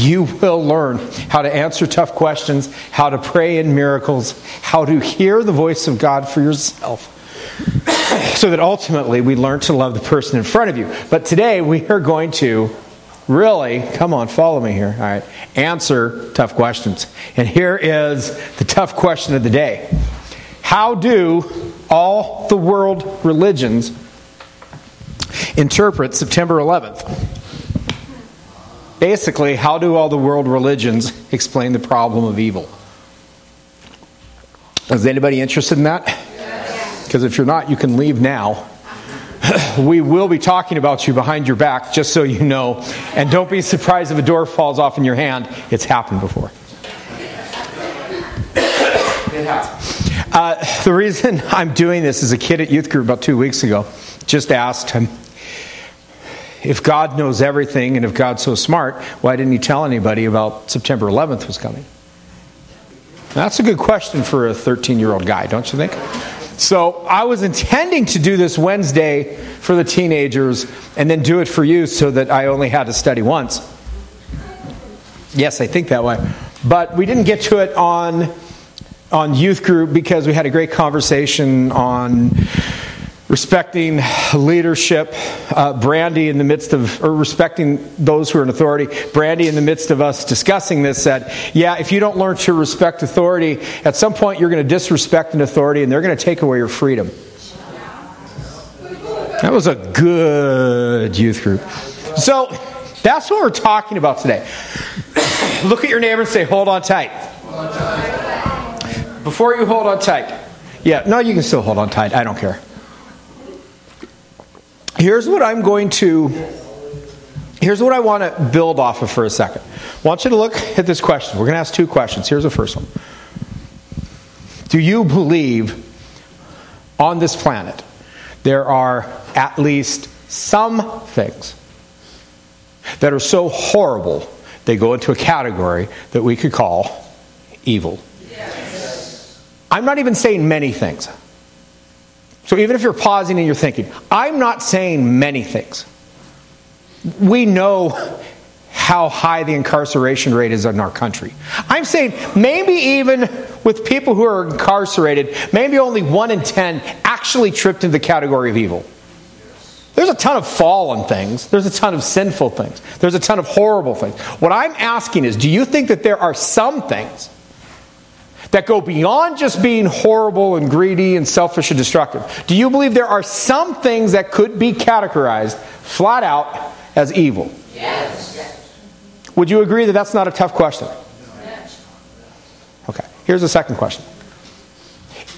You will learn how to answer tough questions, how to pray in miracles, how to hear the voice of God for yourself, so that ultimately we learn to love the person in front of you. But today we are going to really, come on, follow me here, all right, answer tough questions. And here is the tough question of the day How do all the world religions interpret September 11th? Basically, how do all the world religions explain the problem of evil? Is anybody interested in that? Because if you're not, you can leave now. we will be talking about you behind your back, just so you know. And don't be surprised if a door falls off in your hand. It's happened before. Uh, the reason I'm doing this is a kid at youth group about two weeks ago just asked him if God knows everything and if God's so smart, why didn't he tell anybody about September 11th was coming? That's a good question for a 13 year old guy, don't you think? So I was intending to do this Wednesday for the teenagers and then do it for you so that I only had to study once. Yes, I think that way. But we didn't get to it on on youth group because we had a great conversation on respecting leadership. Uh, Brandy, in the midst of, or respecting those who are in authority, Brandy, in the midst of us discussing this, said, Yeah, if you don't learn to respect authority, at some point you're going to disrespect an authority and they're going to take away your freedom. That was a good youth group. So, that's what we're talking about today. Look at your neighbor and say, Hold on tight. Hold on tight. Before you hold on tight. Yeah, no, you can still hold on tight. I don't care here's what I'm going to here's what I want to build off of for a second. I want you to look at this question. We're going to ask two questions. Here's the first one. Do you believe on this planet there are at least some things that are so horrible they go into a category that we could call evil? Yes. I'm not even saying many things. So even if you're pausing and you're thinking, I'm not saying many things. We know how high the incarceration rate is in our country. I'm saying maybe even with people who are incarcerated, maybe only one in ten actually tripped into the category of evil. There's a ton of fallen things. There's a ton of sinful things. There's a ton of horrible things. What I'm asking is do you think that there are some things that go beyond just being horrible and greedy and selfish and destructive? Do you believe there are some things that could be categorized flat out as evil? Yes. Would you agree that that's not a tough question? Yes. Okay, here's the second question.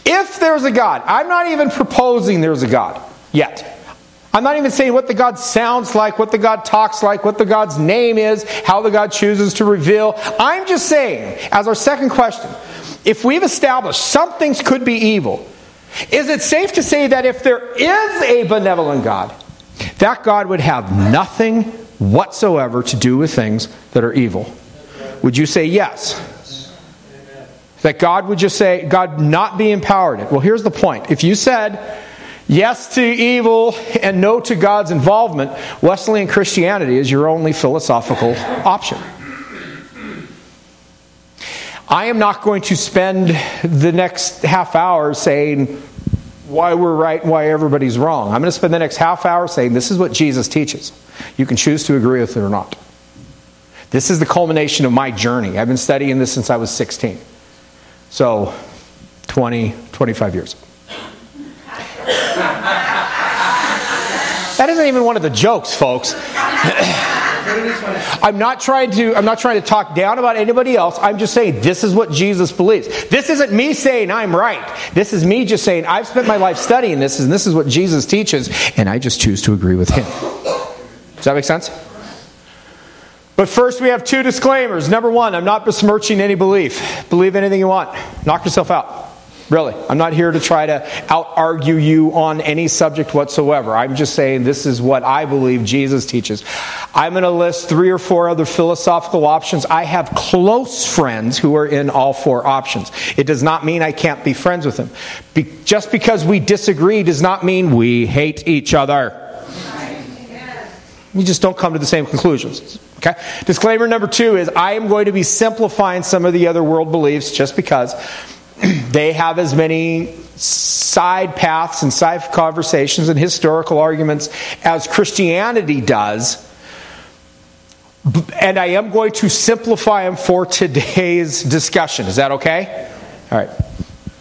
If there's a God, I'm not even proposing there's a God yet. I'm not even saying what the God sounds like, what the God talks like, what the God's name is, how the God chooses to reveal. I'm just saying, as our second question, if we've established some things could be evil, is it safe to say that if there is a benevolent God, that God would have nothing whatsoever to do with things that are evil? Would you say yes? That God would just say, God not be empowered it. Well, here's the point. If you said yes to evil and no to God's involvement, Wesleyan Christianity is your only philosophical option. I am not going to spend the next half hour saying why we're right and why everybody's wrong. I'm going to spend the next half hour saying this is what Jesus teaches. You can choose to agree with it or not. This is the culmination of my journey. I've been studying this since I was 16. So, 20, 25 years. that isn't even one of the jokes, folks. I'm not trying to I'm not trying to talk down about anybody else. I'm just saying this is what Jesus believes. This isn't me saying I'm right. This is me just saying I've spent my life studying this and this is what Jesus teaches and I just choose to agree with him. Does that make sense? But first, we have two disclaimers. Number one, I'm not besmirching any belief. Believe anything you want. Knock yourself out. Really. I'm not here to try to out argue you on any subject whatsoever. I'm just saying this is what I believe Jesus teaches. I'm going to list three or four other philosophical options. I have close friends who are in all four options. It does not mean I can't be friends with them. Be- just because we disagree does not mean we hate each other. We just don't come to the same conclusions. Okay? Disclaimer number two is I am going to be simplifying some of the other world beliefs just because they have as many side paths and side conversations and historical arguments as Christianity does. And I am going to simplify them for today's discussion. Is that okay? All right.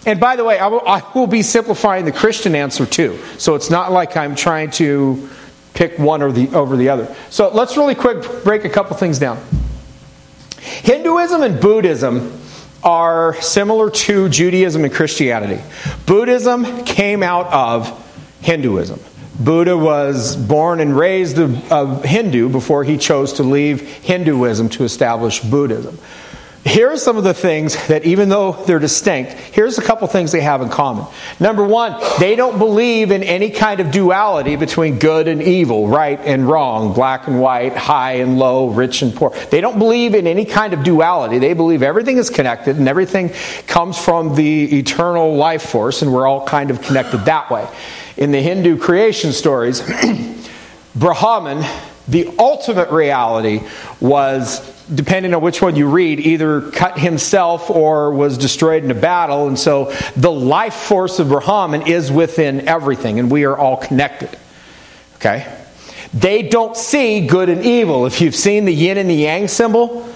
And by the way, I will, I will be simplifying the Christian answer too. So it's not like I'm trying to pick one or the, over the other. So let's really quick break a couple things down. Hinduism and Buddhism are similar to Judaism and Christianity. Buddhism came out of Hinduism. Buddha was born and raised a, a Hindu before he chose to leave Hinduism to establish Buddhism. Here are some of the things that, even though they're distinct, here's a couple things they have in common. Number one, they don't believe in any kind of duality between good and evil, right and wrong, black and white, high and low, rich and poor. They don't believe in any kind of duality. They believe everything is connected and everything comes from the eternal life force, and we're all kind of connected that way. In the Hindu creation stories, Brahman, the ultimate reality, was depending on which one you read, either cut himself or was destroyed in a battle. And so the life force of Brahman is within everything, and we are all connected. Okay? They don't see good and evil. If you've seen the yin and the yang symbol,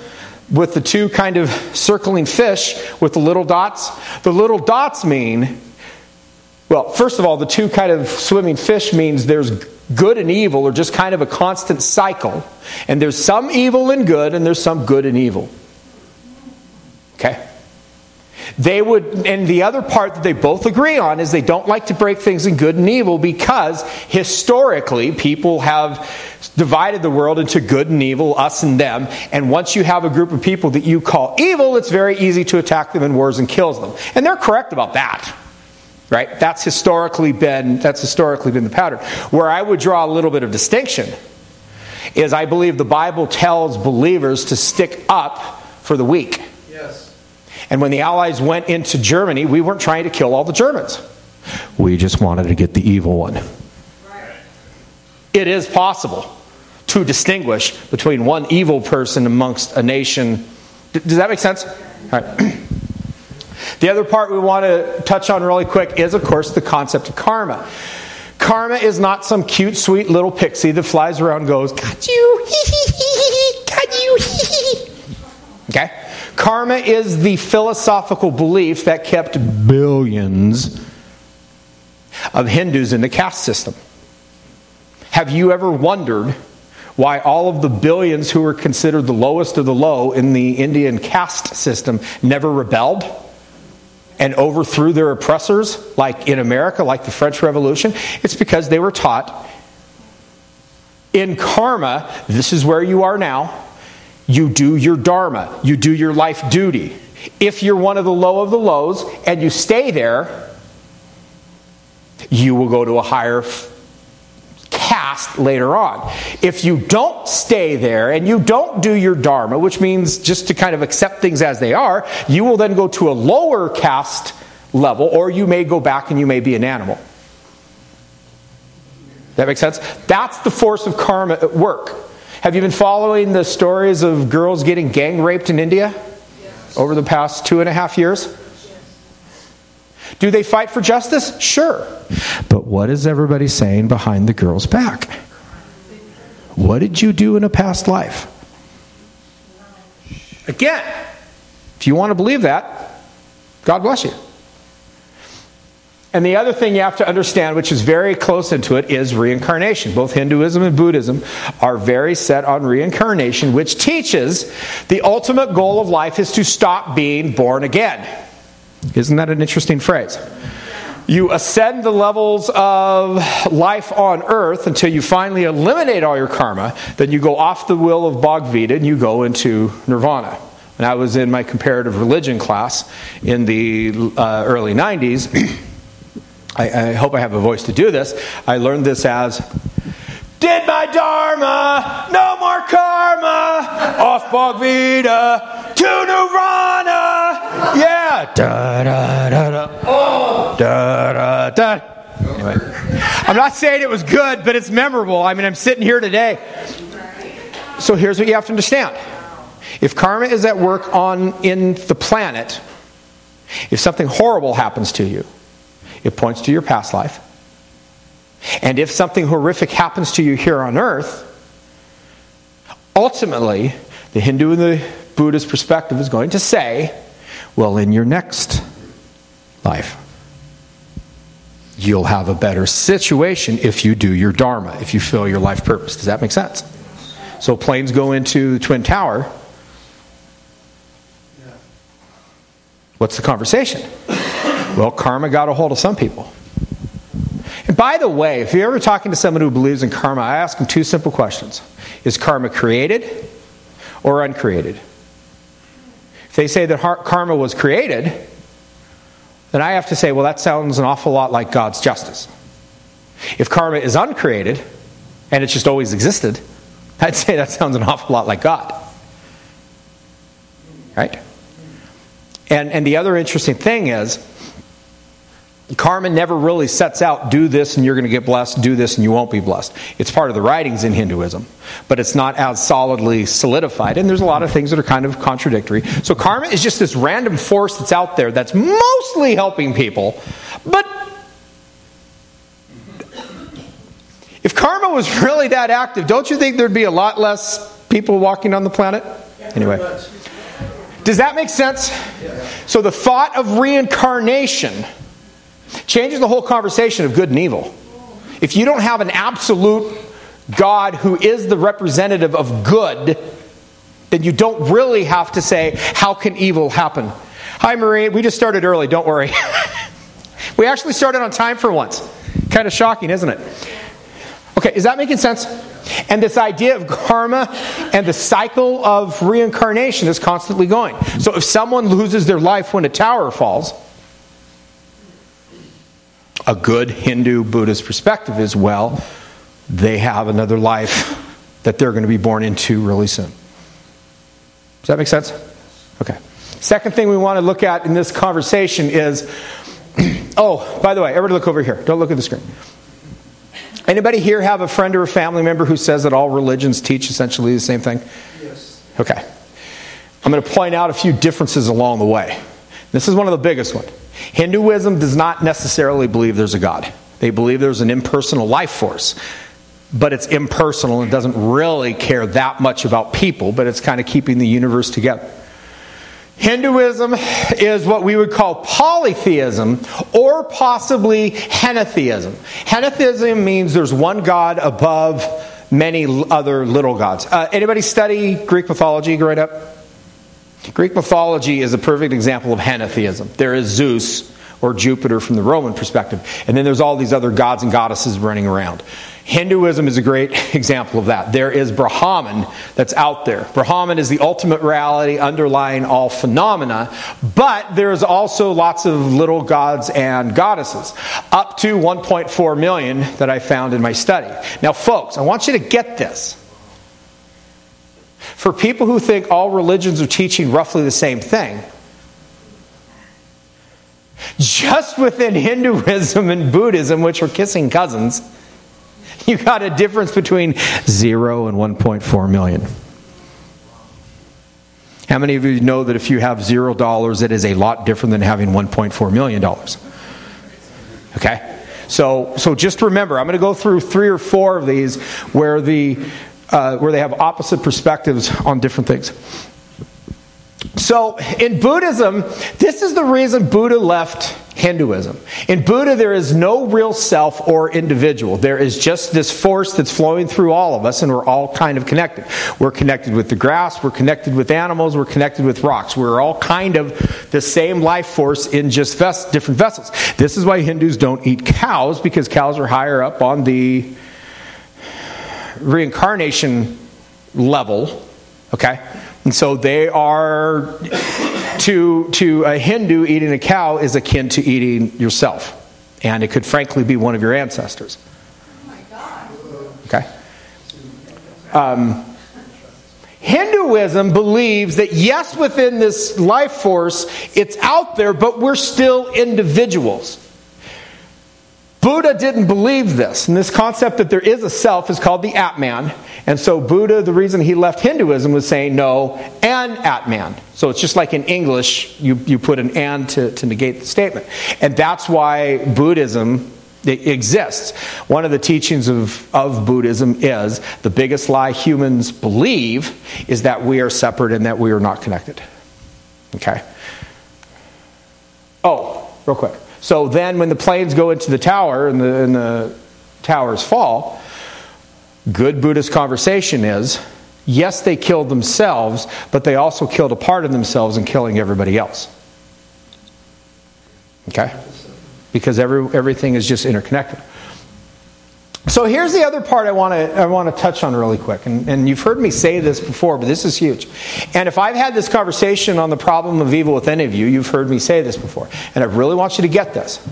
with the two kind of circling fish with the little dots, the little dots mean, well, first of all, the two kind of swimming fish means there's good and evil are just kind of a constant cycle. And there's some evil and good, and there's some good and evil. Okay? They would, and the other part that they both agree on is they don't like to break things in good and evil because historically people have divided the world into good and evil, us and them. And once you have a group of people that you call evil, it's very easy to attack them in wars and kills them. And they're correct about that right? That's historically been that's historically been the pattern. Where i would draw a little bit of distinction is i believe the bible tells believers to stick up for the weak. Yes. And when the allies went into germany we weren't trying to kill all the germans. We just wanted to get the evil one. Right. it is possible to distinguish between one evil person amongst a nation. Does that make sense? All right The other part we want to touch on really quick is, of course, the concept of karma. Karma is not some cute, sweet little pixie that flies around and goes, Got you, got you, Okay? Karma is the philosophical belief that kept billions of Hindus in the caste system. Have you ever wondered why all of the billions who were considered the lowest of the low in the Indian caste system never rebelled? And overthrew their oppressors, like in America, like the French Revolution? It's because they were taught in karma, this is where you are now. You do your dharma, you do your life duty. If you're one of the low of the lows and you stay there, you will go to a higher caste later on. If you don't stay there and you don't do your dharma, which means just to kind of accept things as they are, you will then go to a lower caste level, or you may go back and you may be an animal. That makes sense? That's the force of karma at work. Have you been following the stories of girls getting gang raped in India yes. over the past two and a half years? Do they fight for justice? Sure. But what is everybody saying behind the girl's back? What did you do in a past life? Again, if you want to believe that, God bless you. And the other thing you have to understand, which is very close into it, is reincarnation. Both Hinduism and Buddhism are very set on reincarnation, which teaches the ultimate goal of life is to stop being born again. Isn't that an interesting phrase? You ascend the levels of life on earth until you finally eliminate all your karma. Then you go off the will of Bhagavata and you go into nirvana. And I was in my comparative religion class in the uh, early 90s. I, I hope I have a voice to do this. I learned this as did my dharma, no more karma, off Bhagavata to Nirvana. Yeah. Da da da da. Oh. Da da da. Anyway. I'm not saying it was good, but it's memorable. I mean, I'm sitting here today. So here's what you have to understand. If karma is at work on in the planet, if something horrible happens to you, it points to your past life. And if something horrific happens to you here on earth, ultimately, the Hindu and the Buddhist perspective is going to say, well, in your next life, you'll have a better situation if you do your Dharma, if you fill your life purpose. Does that make sense? So planes go into the Twin Tower. What's the conversation? Well, karma got a hold of some people. And by the way, if you're ever talking to someone who believes in karma, I ask them two simple questions Is karma created or uncreated? If they say that karma was created, then I have to say, well, that sounds an awful lot like God's justice. If karma is uncreated and it's just always existed, I'd say that sounds an awful lot like God. Right? And, and the other interesting thing is, Karma never really sets out, do this and you're going to get blessed, do this and you won't be blessed. It's part of the writings in Hinduism, but it's not as solidly solidified. And there's a lot of things that are kind of contradictory. So karma is just this random force that's out there that's mostly helping people, but if karma was really that active, don't you think there'd be a lot less people walking on the planet? Anyway. Does that make sense? So the thought of reincarnation changes the whole conversation of good and evil. If you don't have an absolute God who is the representative of good, then you don't really have to say, How can evil happen? Hi, Marie. We just started early. Don't worry. we actually started on time for once. Kind of shocking, isn't it? Okay, is that making sense? And this idea of karma and the cycle of reincarnation is constantly going. So if someone loses their life when a tower falls, a good Hindu Buddhist perspective is well, they have another life that they're going to be born into really soon. Does that make sense? Okay. Second thing we want to look at in this conversation is oh, by the way, everybody look over here. Don't look at the screen. Anybody here have a friend or a family member who says that all religions teach essentially the same thing? Yes. Okay. I'm going to point out a few differences along the way. This is one of the biggest ones. Hinduism does not necessarily believe there's a God. They believe there's an impersonal life force, but it's impersonal and doesn't really care that much about people, but it's kind of keeping the universe together. Hinduism is what we would call polytheism or possibly henotheism. Henotheism means there's one God above many other little gods. Uh, anybody study Greek mythology growing up? Greek mythology is a perfect example of henotheism. There is Zeus or Jupiter from the Roman perspective, and then there's all these other gods and goddesses running around. Hinduism is a great example of that. There is Brahman that's out there. Brahman is the ultimate reality underlying all phenomena, but there is also lots of little gods and goddesses, up to 1.4 million that I found in my study. Now, folks, I want you to get this. For people who think all religions are teaching roughly the same thing, just within Hinduism and Buddhism, which are kissing cousins, you got a difference between 0 and 1.4 million. How many of you know that if you have zero dollars, it is a lot different than having 1.4 million dollars? Okay? So, so just remember, I'm going to go through three or four of these where the uh, where they have opposite perspectives on different things. So, in Buddhism, this is the reason Buddha left Hinduism. In Buddha, there is no real self or individual. There is just this force that's flowing through all of us, and we're all kind of connected. We're connected with the grass, we're connected with animals, we're connected with rocks. We're all kind of the same life force in just ves- different vessels. This is why Hindus don't eat cows, because cows are higher up on the reincarnation level, okay? And so they are, to, to a Hindu, eating a cow is akin to eating yourself. And it could frankly be one of your ancestors. Okay? Um, Hinduism believes that yes, within this life force, it's out there, but we're still individuals. Buddha didn't believe this. And this concept that there is a self is called the Atman. And so Buddha, the reason he left Hinduism was saying no, and Atman. So it's just like in English, you, you put an and to, to negate the statement. And that's why Buddhism exists. One of the teachings of, of Buddhism is the biggest lie humans believe is that we are separate and that we are not connected. Okay? Oh, real quick. So then when the planes go into the tower and the, and the towers fall, good Buddhist conversation is yes, they killed themselves, but they also killed a part of themselves in killing everybody else. Okay? Because every, everything is just interconnected. So here's the other part I want to I want to touch on really quick, and, and you've heard me say this before, but this is huge. And if I've had this conversation on the problem of evil with any of you, you've heard me say this before, and I really want you to get this.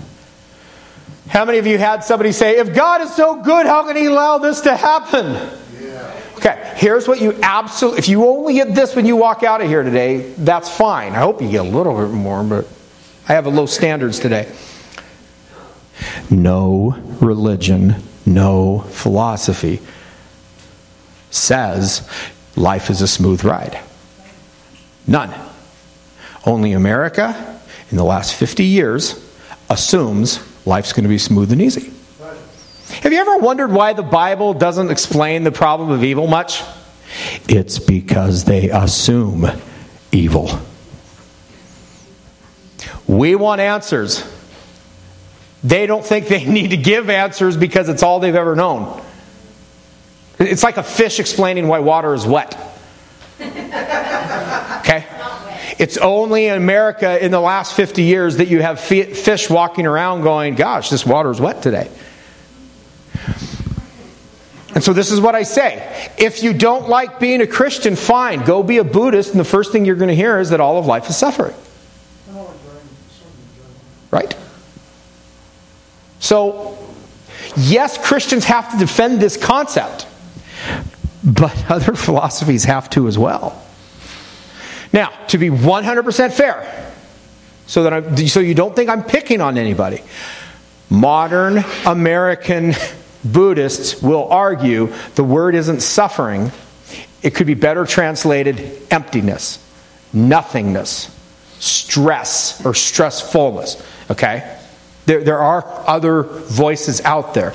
How many of you had somebody say, "If God is so good, how can He allow this to happen?" Yeah. Okay, here's what you absolutely. If you only get this when you walk out of here today, that's fine. I hope you get a little bit more, but I have a low standards today. No religion no philosophy says life is a smooth ride. None. Only America, in the last 50 years, assumes life's going to be smooth and easy. Have you ever wondered why the Bible doesn't explain the problem of evil much? It's because they assume evil. We want answers. They don't think they need to give answers because it's all they've ever known. It's like a fish explaining why water is wet. Okay? It's only in America in the last 50 years that you have fish walking around going, gosh, this water is wet today. And so this is what I say. If you don't like being a Christian, fine, go be a Buddhist, and the first thing you're going to hear is that all of life is suffering. Right? So, yes, Christians have to defend this concept, but other philosophies have to as well. Now, to be 100% fair, so that I, so you don't think I'm picking on anybody. Modern American Buddhists will argue the word isn't suffering. It could be better translated emptiness, nothingness, stress, or stressfulness. Okay? There, there are other voices out there.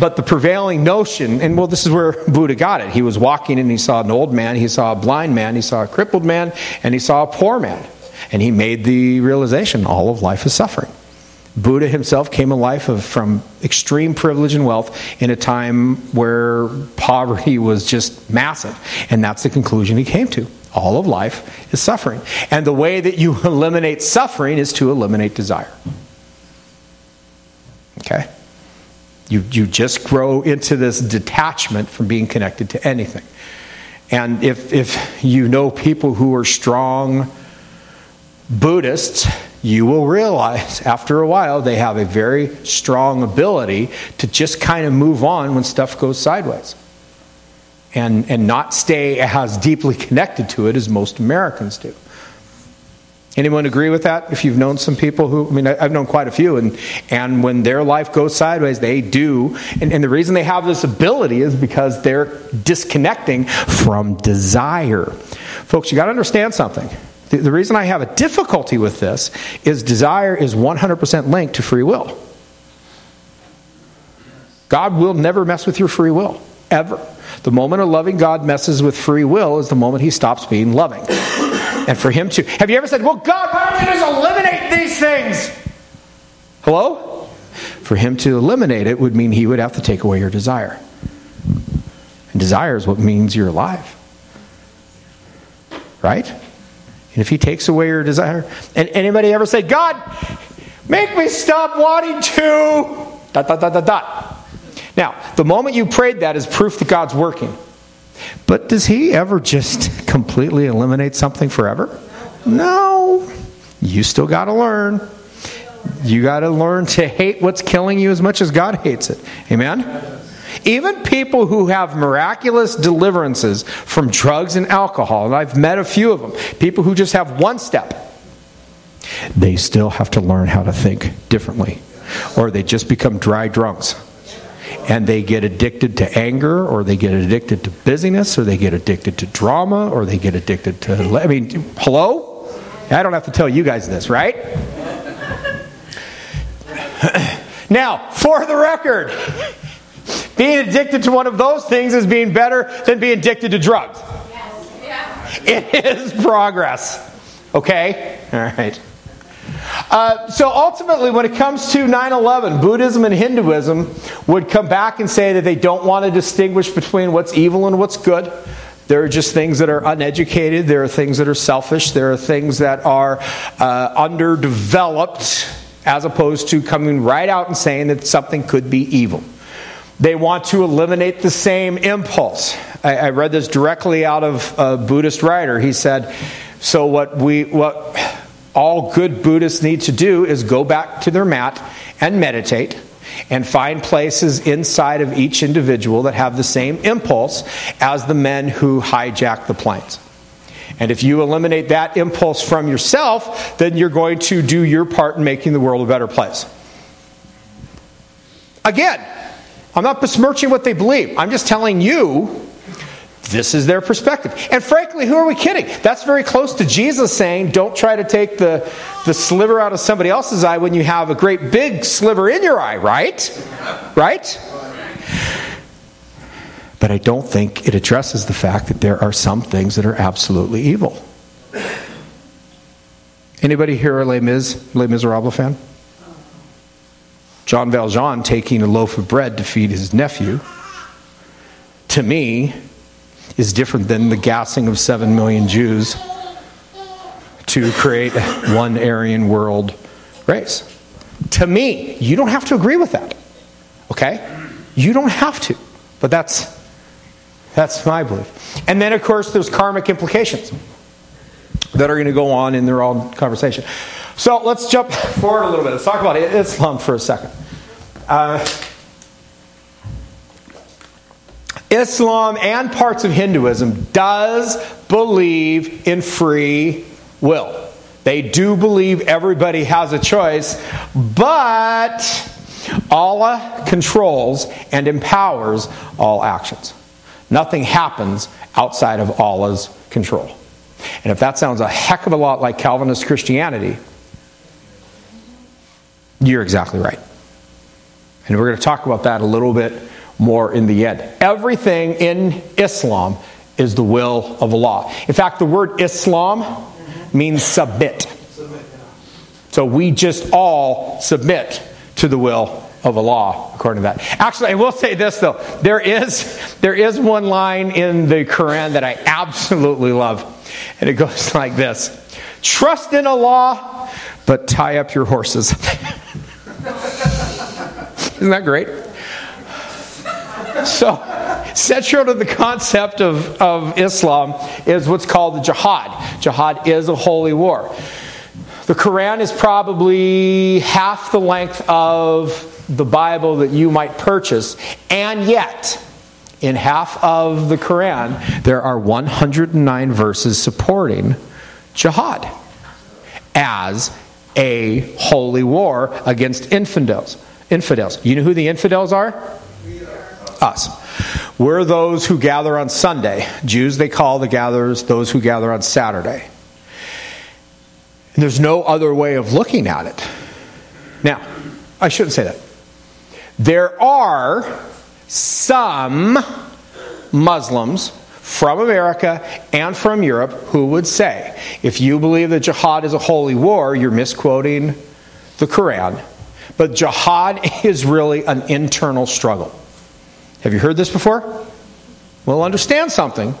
But the prevailing notion, and well, this is where Buddha got it. He was walking and he saw an old man, he saw a blind man, he saw a crippled man, and he saw a poor man. And he made the realization all of life is suffering. Buddha himself came a life of, from extreme privilege and wealth in a time where poverty was just massive. And that's the conclusion he came to. All of life is suffering. And the way that you eliminate suffering is to eliminate desire. Okay? You, you just grow into this detachment from being connected to anything. And if, if you know people who are strong Buddhists, you will realize after a while they have a very strong ability to just kind of move on when stuff goes sideways and, and not stay as deeply connected to it as most Americans do. Anyone agree with that? If you've known some people who, I mean, I've known quite a few, and, and when their life goes sideways, they do. And, and the reason they have this ability is because they're disconnecting from desire. Folks, you got to understand something. The, the reason I have a difficulty with this is desire is 100% linked to free will. God will never mess with your free will, ever. The moment a loving God messes with free will is the moment he stops being loving and for Him to. Have you ever said, Well, God, why don't you just eliminate these things? Hello? For Him to eliminate it would mean He would have to take away your desire. And desire is what means you're alive. Right? And if He takes away your desire, and anybody ever say, God, make me stop wanting to. Dot, dot, dot, dot, dot. Now, the moment you prayed that is proof that God's working. But does he ever just completely eliminate something forever? No. You still got to learn. You got to learn to hate what's killing you as much as God hates it. Amen? Even people who have miraculous deliverances from drugs and alcohol, and I've met a few of them, people who just have one step, they still have to learn how to think differently or they just become dry drunks. And they get addicted to anger, or they get addicted to busyness, or they get addicted to drama, or they get addicted to. I mean, hello? I don't have to tell you guys this, right? now, for the record, being addicted to one of those things is being better than being addicted to drugs. It is progress. Okay? All right. Uh, so ultimately, when it comes to 9 11, Buddhism and Hinduism would come back and say that they don't want to distinguish between what's evil and what's good. There are just things that are uneducated, there are things that are selfish, there are things that are uh, underdeveloped, as opposed to coming right out and saying that something could be evil. They want to eliminate the same impulse. I, I read this directly out of a Buddhist writer. He said, "So what we what all good Buddhists need to do is go back to their mat and meditate." And find places inside of each individual that have the same impulse as the men who hijacked the planes. And if you eliminate that impulse from yourself, then you're going to do your part in making the world a better place. Again, I'm not besmirching what they believe. I'm just telling you this is their perspective. And frankly, who are we kidding? That's very close to Jesus saying, don't try to take the, the sliver out of somebody else's eye when you have a great big sliver in your eye, right? Right? But I don't think it addresses the fact that there are some things that are absolutely evil. Anybody here a Les Mis, Les Miserables fan? Jean Valjean taking a loaf of bread to feed his nephew, to me, is different than the gassing of seven million Jews to create one Aryan world race. To me, you don't have to agree with that. Okay? You don't have to. But that's that's my belief. And then of course there's karmic implications that are going to go on in their own conversation. So let's jump forward a little bit. Let's talk about Islam for a second. Uh, Islam and parts of Hinduism does believe in free will. They do believe everybody has a choice, but Allah controls and empowers all actions. Nothing happens outside of Allah's control. And if that sounds a heck of a lot like Calvinist Christianity, you're exactly right. And we're going to talk about that a little bit more in the end. Everything in Islam is the will of Allah. In fact, the word Islam means submit. So we just all submit to the will of Allah, according to that. Actually, I will say this though: there is there is one line in the Quran that I absolutely love, and it goes like this: "Trust in Allah, but tie up your horses." Isn't that great? So, central to the concept of, of Islam is what's called the jihad. Jihad is a holy war. The Quran is probably half the length of the Bible that you might purchase, and yet, in half of the Quran, there are 109 verses supporting jihad as a holy war against infidels. Infidels. You know who the infidels are? Us. We're those who gather on Sunday. Jews, they call the gatherers those who gather on Saturday. And there's no other way of looking at it. Now, I shouldn't say that. There are some Muslims from America and from Europe who would say if you believe that jihad is a holy war, you're misquoting the Quran. But jihad is really an internal struggle. Have you heard this before? Well, understand something.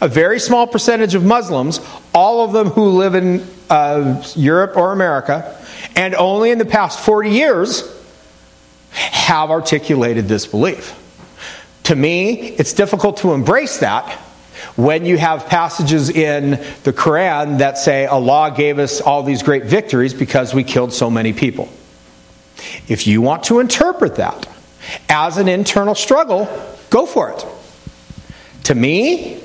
A very small percentage of Muslims, all of them who live in uh, Europe or America, and only in the past 40 years, have articulated this belief. To me, it's difficult to embrace that when you have passages in the Quran that say Allah gave us all these great victories because we killed so many people. If you want to interpret that as an internal struggle, go for it. To me,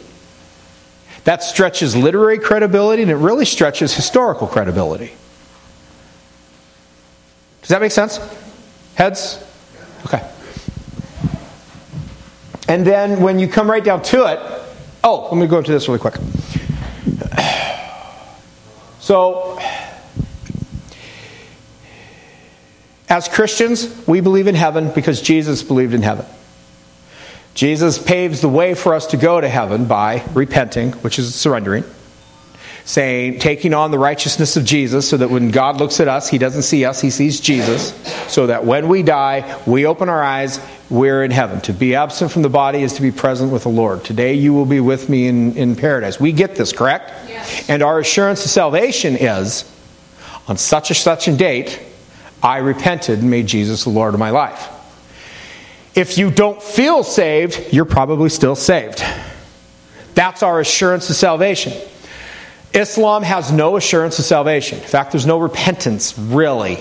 that stretches literary credibility and it really stretches historical credibility. Does that make sense? Heads? Okay. And then when you come right down to it, oh, let me go into this really quick. So, as Christians, we believe in heaven because Jesus believed in heaven. Jesus paves the way for us to go to heaven by repenting, which is surrendering saying, taking on the righteousness of Jesus so that when God looks at us, he doesn't see us, he sees Jesus. So that when we die, we open our eyes, we're in heaven. To be absent from the body is to be present with the Lord. Today you will be with me in, in paradise. We get this, correct? Yes. And our assurance of salvation is on such a such a date, I repented and made Jesus the Lord of my life. If you don't feel saved, you're probably still saved. That's our assurance of salvation. Islam has no assurance of salvation. In fact, there's no repentance, really.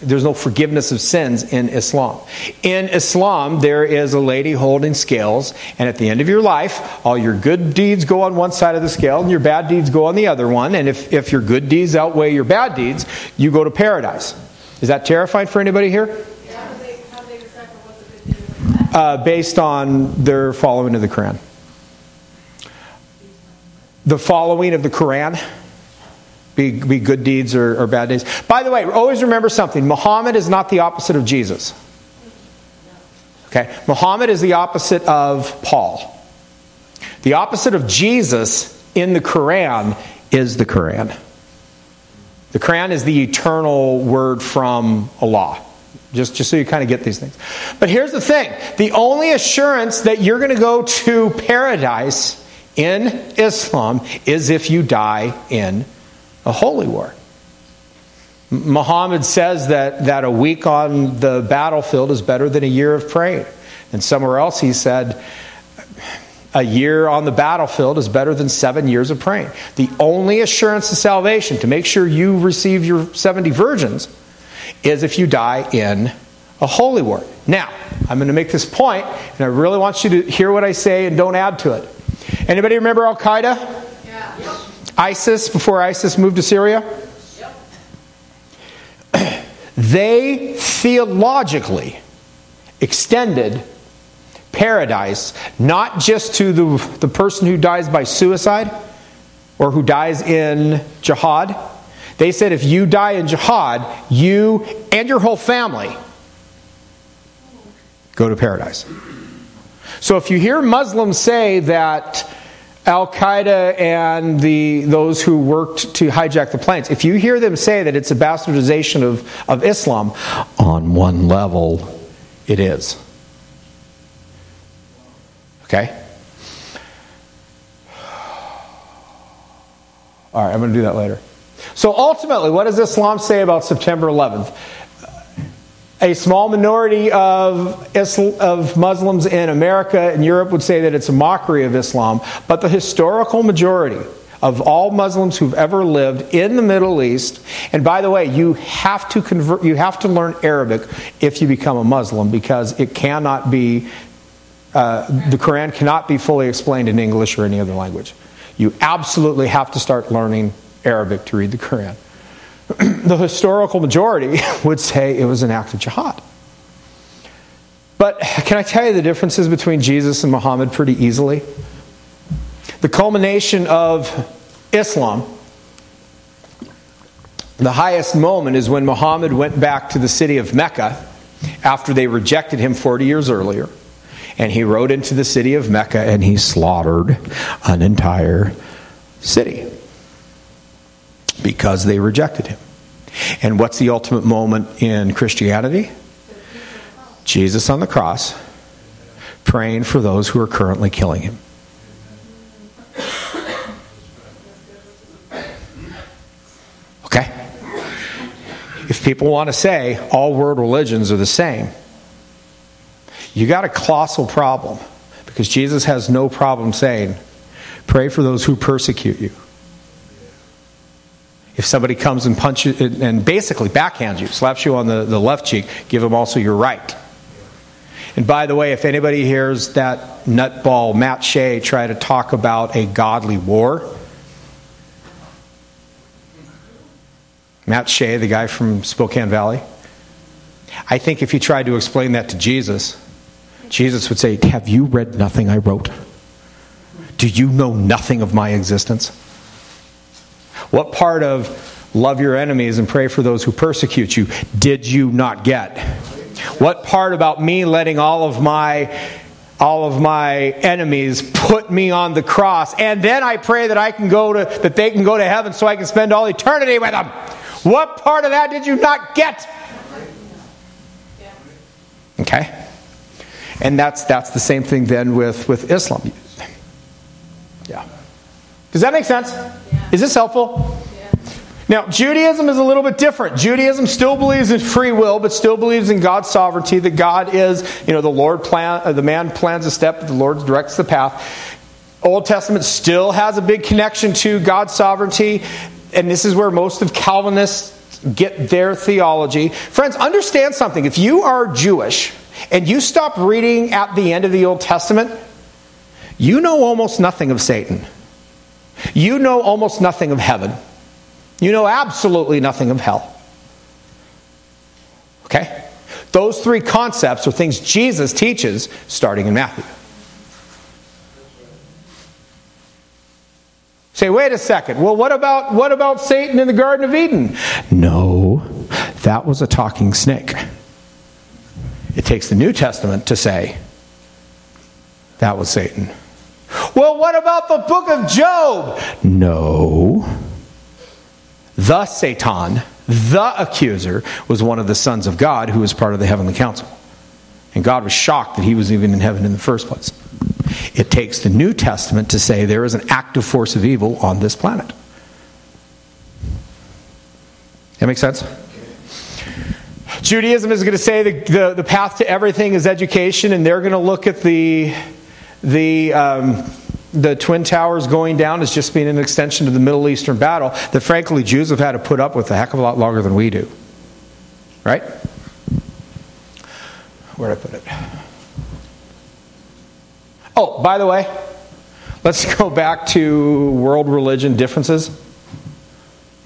There's no forgiveness of sins in Islam. In Islam, there is a lady holding scales, and at the end of your life, all your good deeds go on one side of the scale, and your bad deeds go on the other one. And if, if your good deeds outweigh your bad deeds, you go to paradise. Is that terrifying for anybody here? Uh, based on their following of the Quran the following of the Quran. Be, be good deeds or, or bad deeds. By the way, always remember something Muhammad is not the opposite of Jesus. Okay? Muhammad is the opposite of Paul. The opposite of Jesus in the Quran is the Quran. The Quran is the eternal word from Allah. Just, just so you kind of get these things. But here's the thing the only assurance that you're going to go to paradise in Islam is if you die in a holy war. Muhammad says that, that a week on the battlefield is better than a year of praying. And somewhere else he said, a year on the battlefield is better than seven years of praying. The only assurance of salvation to make sure you receive your 70 virgins is if you die in a holy war. Now, I'm going to make this point, and I really want you to hear what I say and don't add to it. Anybody remember Al Qaeda? Yeah. ISIS before ISIS moved to Syria? Yep. they theologically extended paradise not just to the, the person who dies by suicide or who dies in jihad. They said if you die in jihad, you and your whole family go to paradise. So if you hear Muslims say that Al Qaeda and the, those who worked to hijack the planes, if you hear them say that it's a bastardization of, of Islam, on one level, it is. Okay? All right, I'm going to do that later. So ultimately, what does Islam say about September 11th? a small minority of, Islam, of Muslims in America and Europe would say that it's a mockery of Islam, but the historical majority of all Muslims who've ever lived in the Middle East. And by the way, you have to convert, you have to learn Arabic if you become a Muslim because it cannot be, uh, the Quran cannot be fully explained in English or any other language. You absolutely have to start learning Arabic to read the Quran. the historical majority would say it was an act of jihad. But can I tell you the differences between Jesus and Muhammad pretty easily? The culmination of Islam, the highest moment is when Muhammad went back to the city of Mecca after they rejected him 40 years earlier. And he rode into the city of Mecca and he slaughtered an entire city because they rejected him. And what's the ultimate moment in Christianity? Jesus on the cross praying for those who are currently killing him. Okay? If people want to say all world religions are the same, you got a colossal problem because Jesus has no problem saying, pray for those who persecute you. If somebody comes and punches and basically backhands you, slaps you on the, the left cheek, give them also your right. And by the way, if anybody hears that nutball Matt Shea try to talk about a godly war, Matt Shea, the guy from Spokane Valley, I think if he tried to explain that to Jesus, Jesus would say, Have you read nothing I wrote? Do you know nothing of my existence? What part of love your enemies and pray for those who persecute you did you not get? What part about me letting all of my all of my enemies put me on the cross and then I pray that I can go to that they can go to heaven so I can spend all eternity with them? What part of that did you not get? Okay? And that's that's the same thing then with with Islam. Yeah. Does that make sense? Yeah. Is this helpful? Now, Judaism is a little bit different. Judaism still believes in free will, but still believes in God's sovereignty, that God is, you know, the Lord plan, uh, the man plans a step, the Lord directs the path. Old Testament still has a big connection to God's sovereignty, and this is where most of Calvinists get their theology. Friends, understand something. If you are Jewish and you stop reading at the end of the Old Testament, you know almost nothing of Satan. You know almost nothing of heaven. You know absolutely nothing of hell. Okay? Those three concepts are things Jesus teaches starting in Matthew. Say, wait a second. Well, what about what about Satan in the Garden of Eden? No, that was a talking snake. It takes the New Testament to say that was Satan. Well, what about the book of Job? No. The Satan, the accuser, was one of the sons of God who was part of the heavenly council. And God was shocked that he was even in heaven in the first place. It takes the New Testament to say there is an active force of evil on this planet. That makes sense? Judaism is going to say the, the, the path to everything is education, and they're going to look at the, the um, the Twin Towers going down as just being an extension of the Middle Eastern battle that, frankly, Jews have had to put up with a heck of a lot longer than we do. Right? Where did I put it? Oh, by the way, let's go back to world religion differences.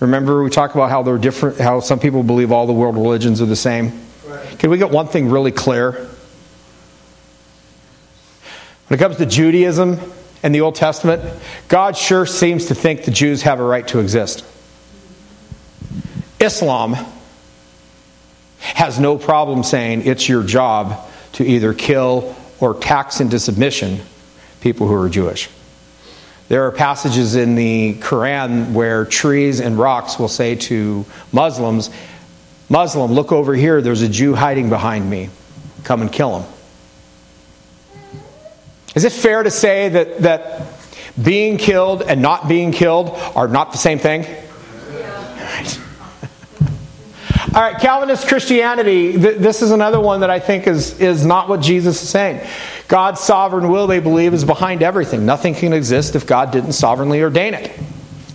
Remember, we talked about how they're different, how some people believe all the world religions are the same. Right. Can we get one thing really clear? When it comes to Judaism, and the Old Testament, God sure seems to think the Jews have a right to exist. Islam has no problem saying it's your job to either kill or tax into submission people who are Jewish. There are passages in the Quran where trees and rocks will say to Muslims, Muslim, look over here, there's a Jew hiding behind me. Come and kill him. Is it fair to say that, that being killed and not being killed are not the same thing? Yeah. All right, Calvinist Christianity, th- this is another one that I think is, is not what Jesus is saying. God's sovereign will, they believe, is behind everything. Nothing can exist if God didn't sovereignly ordain it.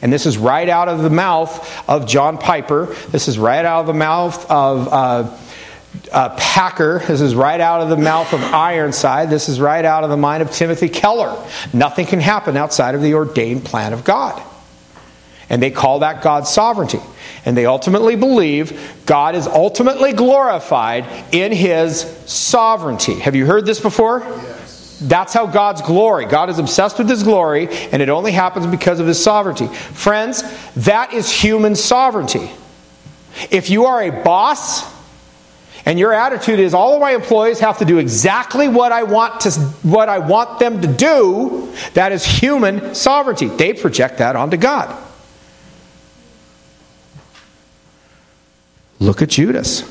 And this is right out of the mouth of John Piper. This is right out of the mouth of uh, uh, Packer. This is right out of the mouth of Ironside. This is right out of the mind of Timothy Keller. Nothing can happen outside of the ordained plan of God. And they call that God's sovereignty. And they ultimately believe God is ultimately glorified in his sovereignty. Have you heard this before? Yes. That's how God's glory. God is obsessed with his glory, and it only happens because of his sovereignty. Friends, that is human sovereignty. If you are a boss, and your attitude is all of my employees have to do exactly what I want to what I want them to do, that is human sovereignty. They project that onto God. Look at Judas.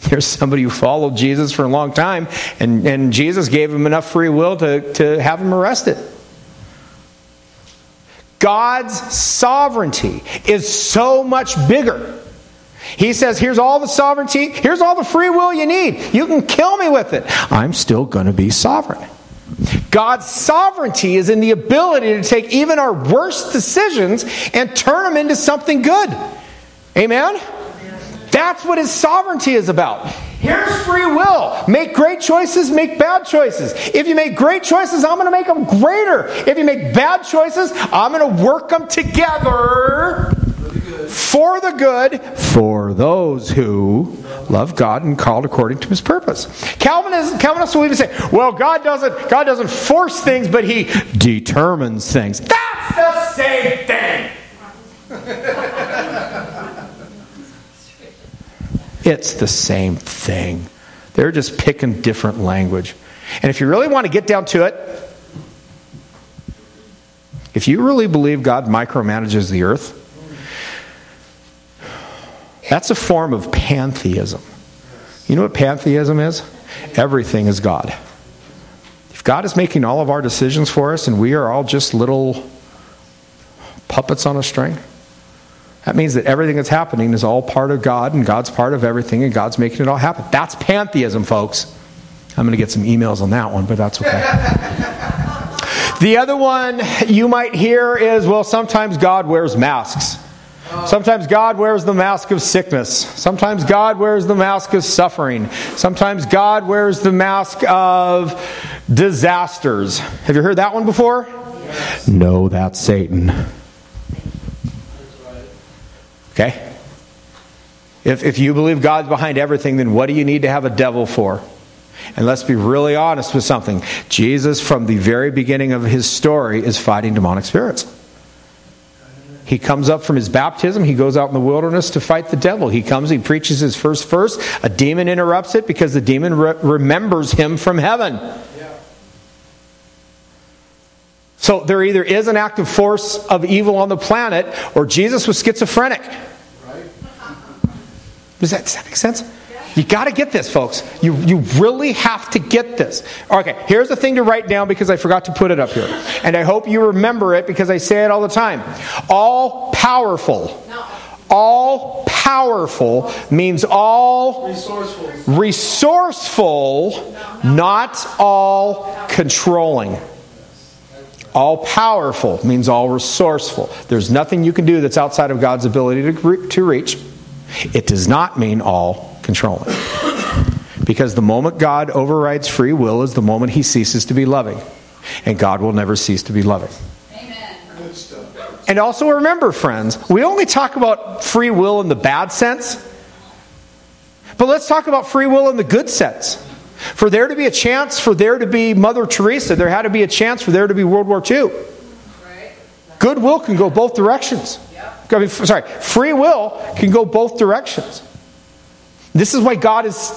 There's somebody who followed Jesus for a long time, and, and Jesus gave him enough free will to, to have him arrested. God's sovereignty is so much bigger he says, Here's all the sovereignty, here's all the free will you need. You can kill me with it. I'm still going to be sovereign. God's sovereignty is in the ability to take even our worst decisions and turn them into something good. Amen? That's what his sovereignty is about. Here's free will. Make great choices, make bad choices. If you make great choices, I'm going to make them greater. If you make bad choices, I'm going to work them together for the good for those who love God and called according to his purpose. Calvinists, Calvinists will even say, well, God doesn't, God doesn't force things, but he determines things. That's the same thing. it's the same thing. They're just picking different language. And if you really want to get down to it, if you really believe God micromanages the earth, that's a form of pantheism. You know what pantheism is? Everything is God. If God is making all of our decisions for us and we are all just little puppets on a string, that means that everything that's happening is all part of God and God's part of everything and God's making it all happen. That's pantheism, folks. I'm going to get some emails on that one, but that's okay. the other one you might hear is well, sometimes God wears masks. Sometimes God wears the mask of sickness. Sometimes God wears the mask of suffering. Sometimes God wears the mask of disasters. Have you heard that one before? Yes. No, that's Satan. Okay? If, if you believe God's behind everything, then what do you need to have a devil for? And let's be really honest with something. Jesus, from the very beginning of his story, is fighting demonic spirits. He comes up from his baptism. He goes out in the wilderness to fight the devil. He comes, he preaches his first verse. A demon interrupts it because the demon re- remembers him from heaven. So there either is an active force of evil on the planet, or Jesus was schizophrenic. Right. Does, that, does that make sense? You got to get this, folks. You, you really have to get this. Okay, here's the thing to write down because I forgot to put it up here. And I hope you remember it because I say it all the time. All powerful. All powerful means all resourceful, resourceful not all controlling. All powerful means all resourceful. There's nothing you can do that's outside of God's ability to, to reach. It does not mean all controlling. Because the moment God overrides free will is the moment he ceases to be loving. And God will never cease to be loving. Amen. And also remember, friends, we only talk about free will in the bad sense. But let's talk about free will in the good sense. For there to be a chance for there to be Mother Teresa, there had to be a chance for there to be World War II. Goodwill can go both directions. I mean, sorry, free will can go both directions. This is why God is,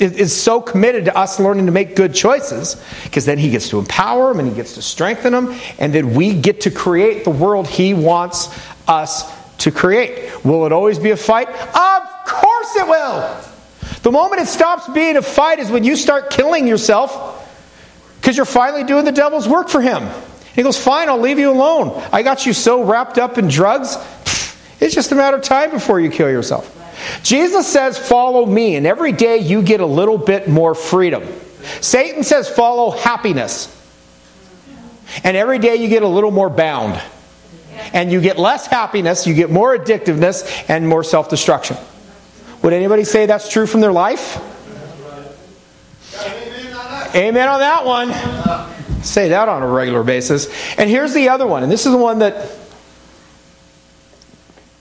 is, so committed to us learning to make good choices, because then He gets to empower them and He gets to strengthen them, and then we get to create the world He wants us to create. Will it always be a fight? Of course it will. The moment it stops being a fight is when you start killing yourself because you're finally doing the devil's work for him. He goes, Fine, I'll leave you alone. I got you so wrapped up in drugs. It's just a matter of time before you kill yourself. Jesus says, Follow me, and every day you get a little bit more freedom. Satan says, Follow happiness. And every day you get a little more bound. And you get less happiness, you get more addictiveness, and more self destruction. Would anybody say that's true from their life? Amen on that one. Say that on a regular basis. And here's the other one, and this is the one that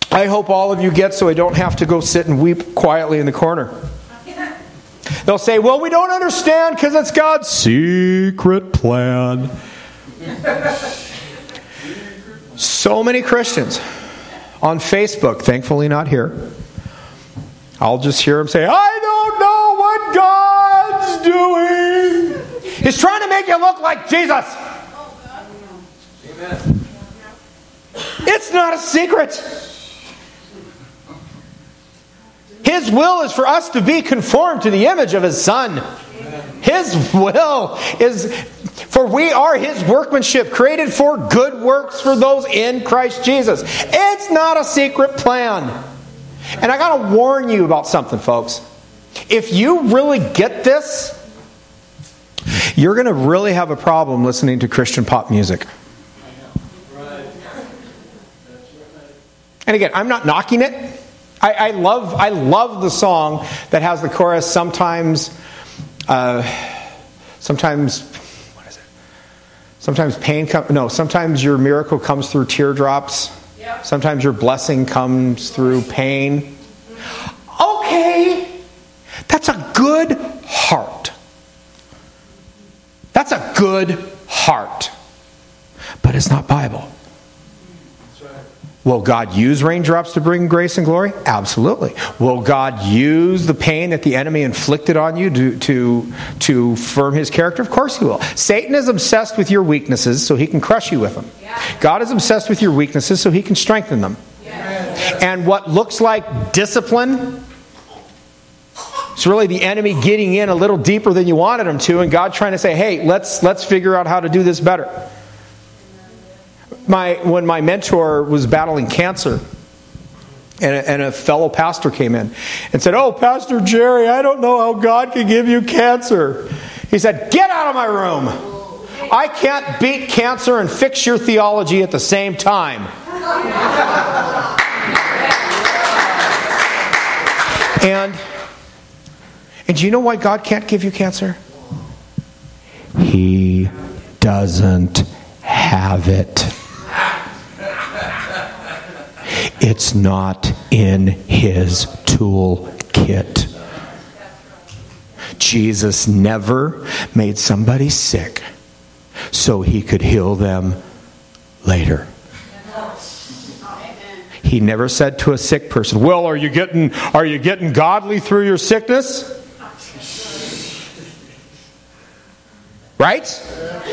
I hope all of you get so I don't have to go sit and weep quietly in the corner. They'll say, well, we don't understand because it's God's secret plan. so many Christians on Facebook, thankfully not here. I'll just hear him say, I don't know what God's doing. He's trying to make you look like Jesus. It's not a secret. His will is for us to be conformed to the image of His Son. His will is, for we are His workmanship, created for good works for those in Christ Jesus. It's not a secret plan. And I got to warn you about something, folks. If you really get this, you're going to really have a problem listening to Christian pop music. And again, I'm not knocking it. I, I, love, I love the song that has the chorus sometimes, uh, sometimes, what is it? Sometimes pain comes, no, sometimes your miracle comes through teardrops. Sometimes your blessing comes through pain. Okay, that's a good heart. That's a good heart. But it's not Bible. Will God use raindrops to bring grace and glory? Absolutely. Will God use the pain that the enemy inflicted on you to, to, to firm his character? Of course he will. Satan is obsessed with your weaknesses so he can crush you with them. God is obsessed with your weaknesses so he can strengthen them. And what looks like discipline it's really the enemy getting in a little deeper than you wanted him to, and God trying to say, hey, let's, let's figure out how to do this better my, when my mentor was battling cancer, and a, and a, fellow pastor came in and said, Oh, Pastor Jerry, I don't know how God can give you cancer. He said, Get out of my room. I can't beat cancer and fix your theology at the same time. and, and do you know why God can't give you cancer? He doesn't have it. It's not in his toolkit. Jesus never made somebody sick so he could heal them later. He never said to a sick person, "Well, are you getting are you getting godly through your sickness?" Right?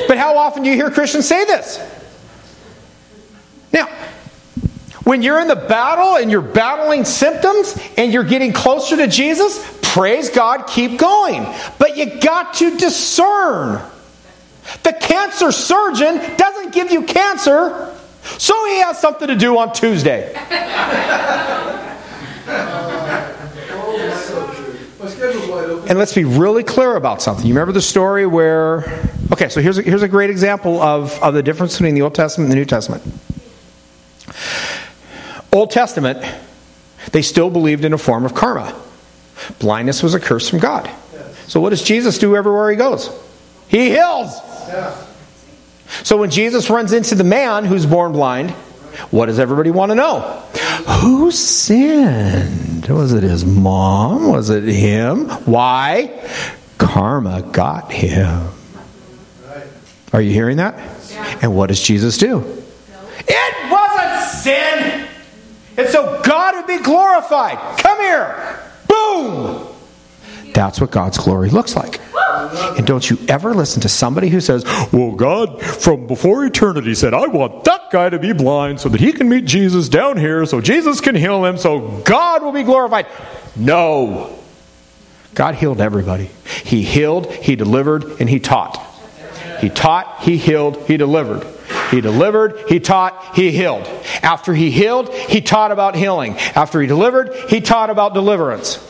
But how often do you hear Christians say this? Now, when you're in the battle and you're battling symptoms and you're getting closer to Jesus, praise God, keep going. But you got to discern. The cancer surgeon doesn't give you cancer, so he has something to do on Tuesday. and let's be really clear about something. You remember the story where. Okay, so here's a, here's a great example of, of the difference between the Old Testament and the New Testament. Old Testament, they still believed in a form of karma. Blindness was a curse from God. So, what does Jesus do everywhere he goes? He heals. So, when Jesus runs into the man who's born blind, what does everybody want to know? Who sinned? Was it his mom? Was it him? Why? Karma got him. Are you hearing that? And what does Jesus do? It wasn't sin. And so God would be glorified. Come here. Boom. That's what God's glory looks like. And don't you ever listen to somebody who says, Well, God from before eternity said, I want that guy to be blind so that he can meet Jesus down here, so Jesus can heal him, so God will be glorified. No. God healed everybody. He healed, He delivered, and He taught. He taught, He healed, He delivered. He delivered, he taught, he healed. After he healed, he taught about healing. After he delivered, he taught about deliverance.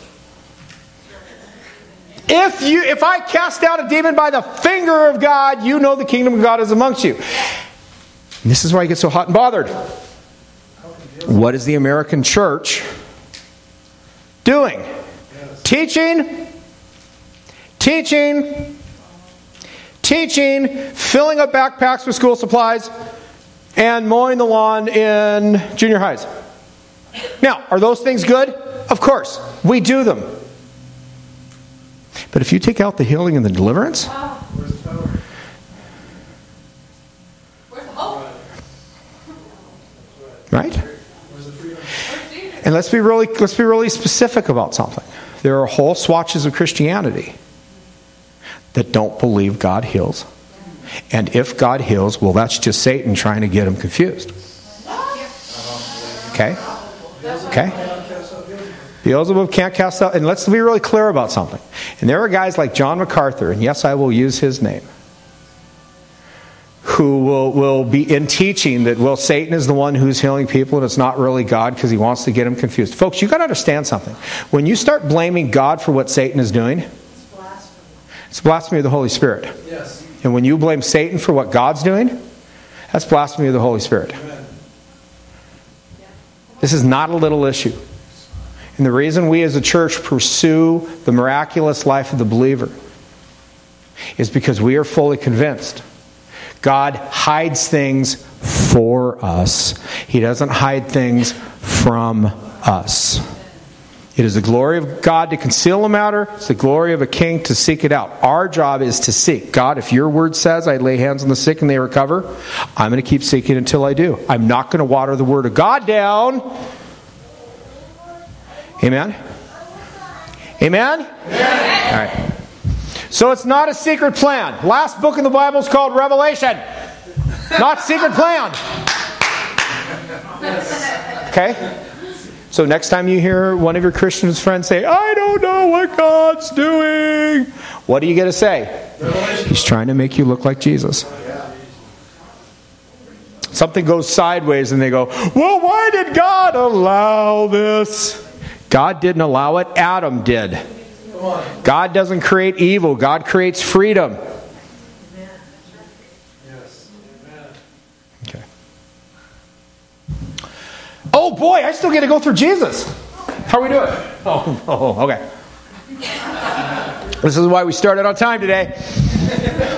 If you if I cast out a demon by the finger of God, you know the kingdom of God is amongst you. And this is why I get so hot and bothered. What is the American church doing? Teaching, teaching, teaching, filling up backpacks with school supplies, and mowing the lawn in junior highs. Now, are those things good? Of course, we do them. But if you take out the healing and the deliverance, right? And let's be really let's be really specific about something. There are whole swatches of Christianity that don't believe God heals. And if God heals, well, that's just Satan trying to get them confused. Okay? Okay? Beelzebub can't cast out. And let's be really clear about something. And there are guys like John MacArthur, and yes, I will use his name, who will, will be in teaching that, well, Satan is the one who's healing people and it's not really God because he wants to get them confused. Folks, you've got to understand something. When you start blaming God for what Satan is doing, it's blasphemy of the Holy Spirit. Yes. And when you blame Satan for what God's doing, that's blasphemy of the Holy Spirit. Amen. This is not a little issue. And the reason we as a church pursue the miraculous life of the believer is because we are fully convinced God hides things for us. He doesn't hide things from us. It is the glory of God to conceal a matter. It's the glory of a king to seek it out. Our job is to seek. God, if your word says I lay hands on the sick and they recover, I'm going to keep seeking until I do. I'm not going to water the word of God down. Amen? Amen? Amen? All right. So it's not a secret plan. Last book in the Bible is called Revelation. Not secret plan. Okay? So next time you hear one of your Christian friends say, I don't know what God's doing, what do you get to say? He's trying to make you look like Jesus. Something goes sideways and they go, Well, why did God allow this? God didn't allow it, Adam did. God doesn't create evil, God creates freedom. Oh boy, I still get to go through Jesus. How are we doing? Oh, oh, oh okay. This is why we started on time today.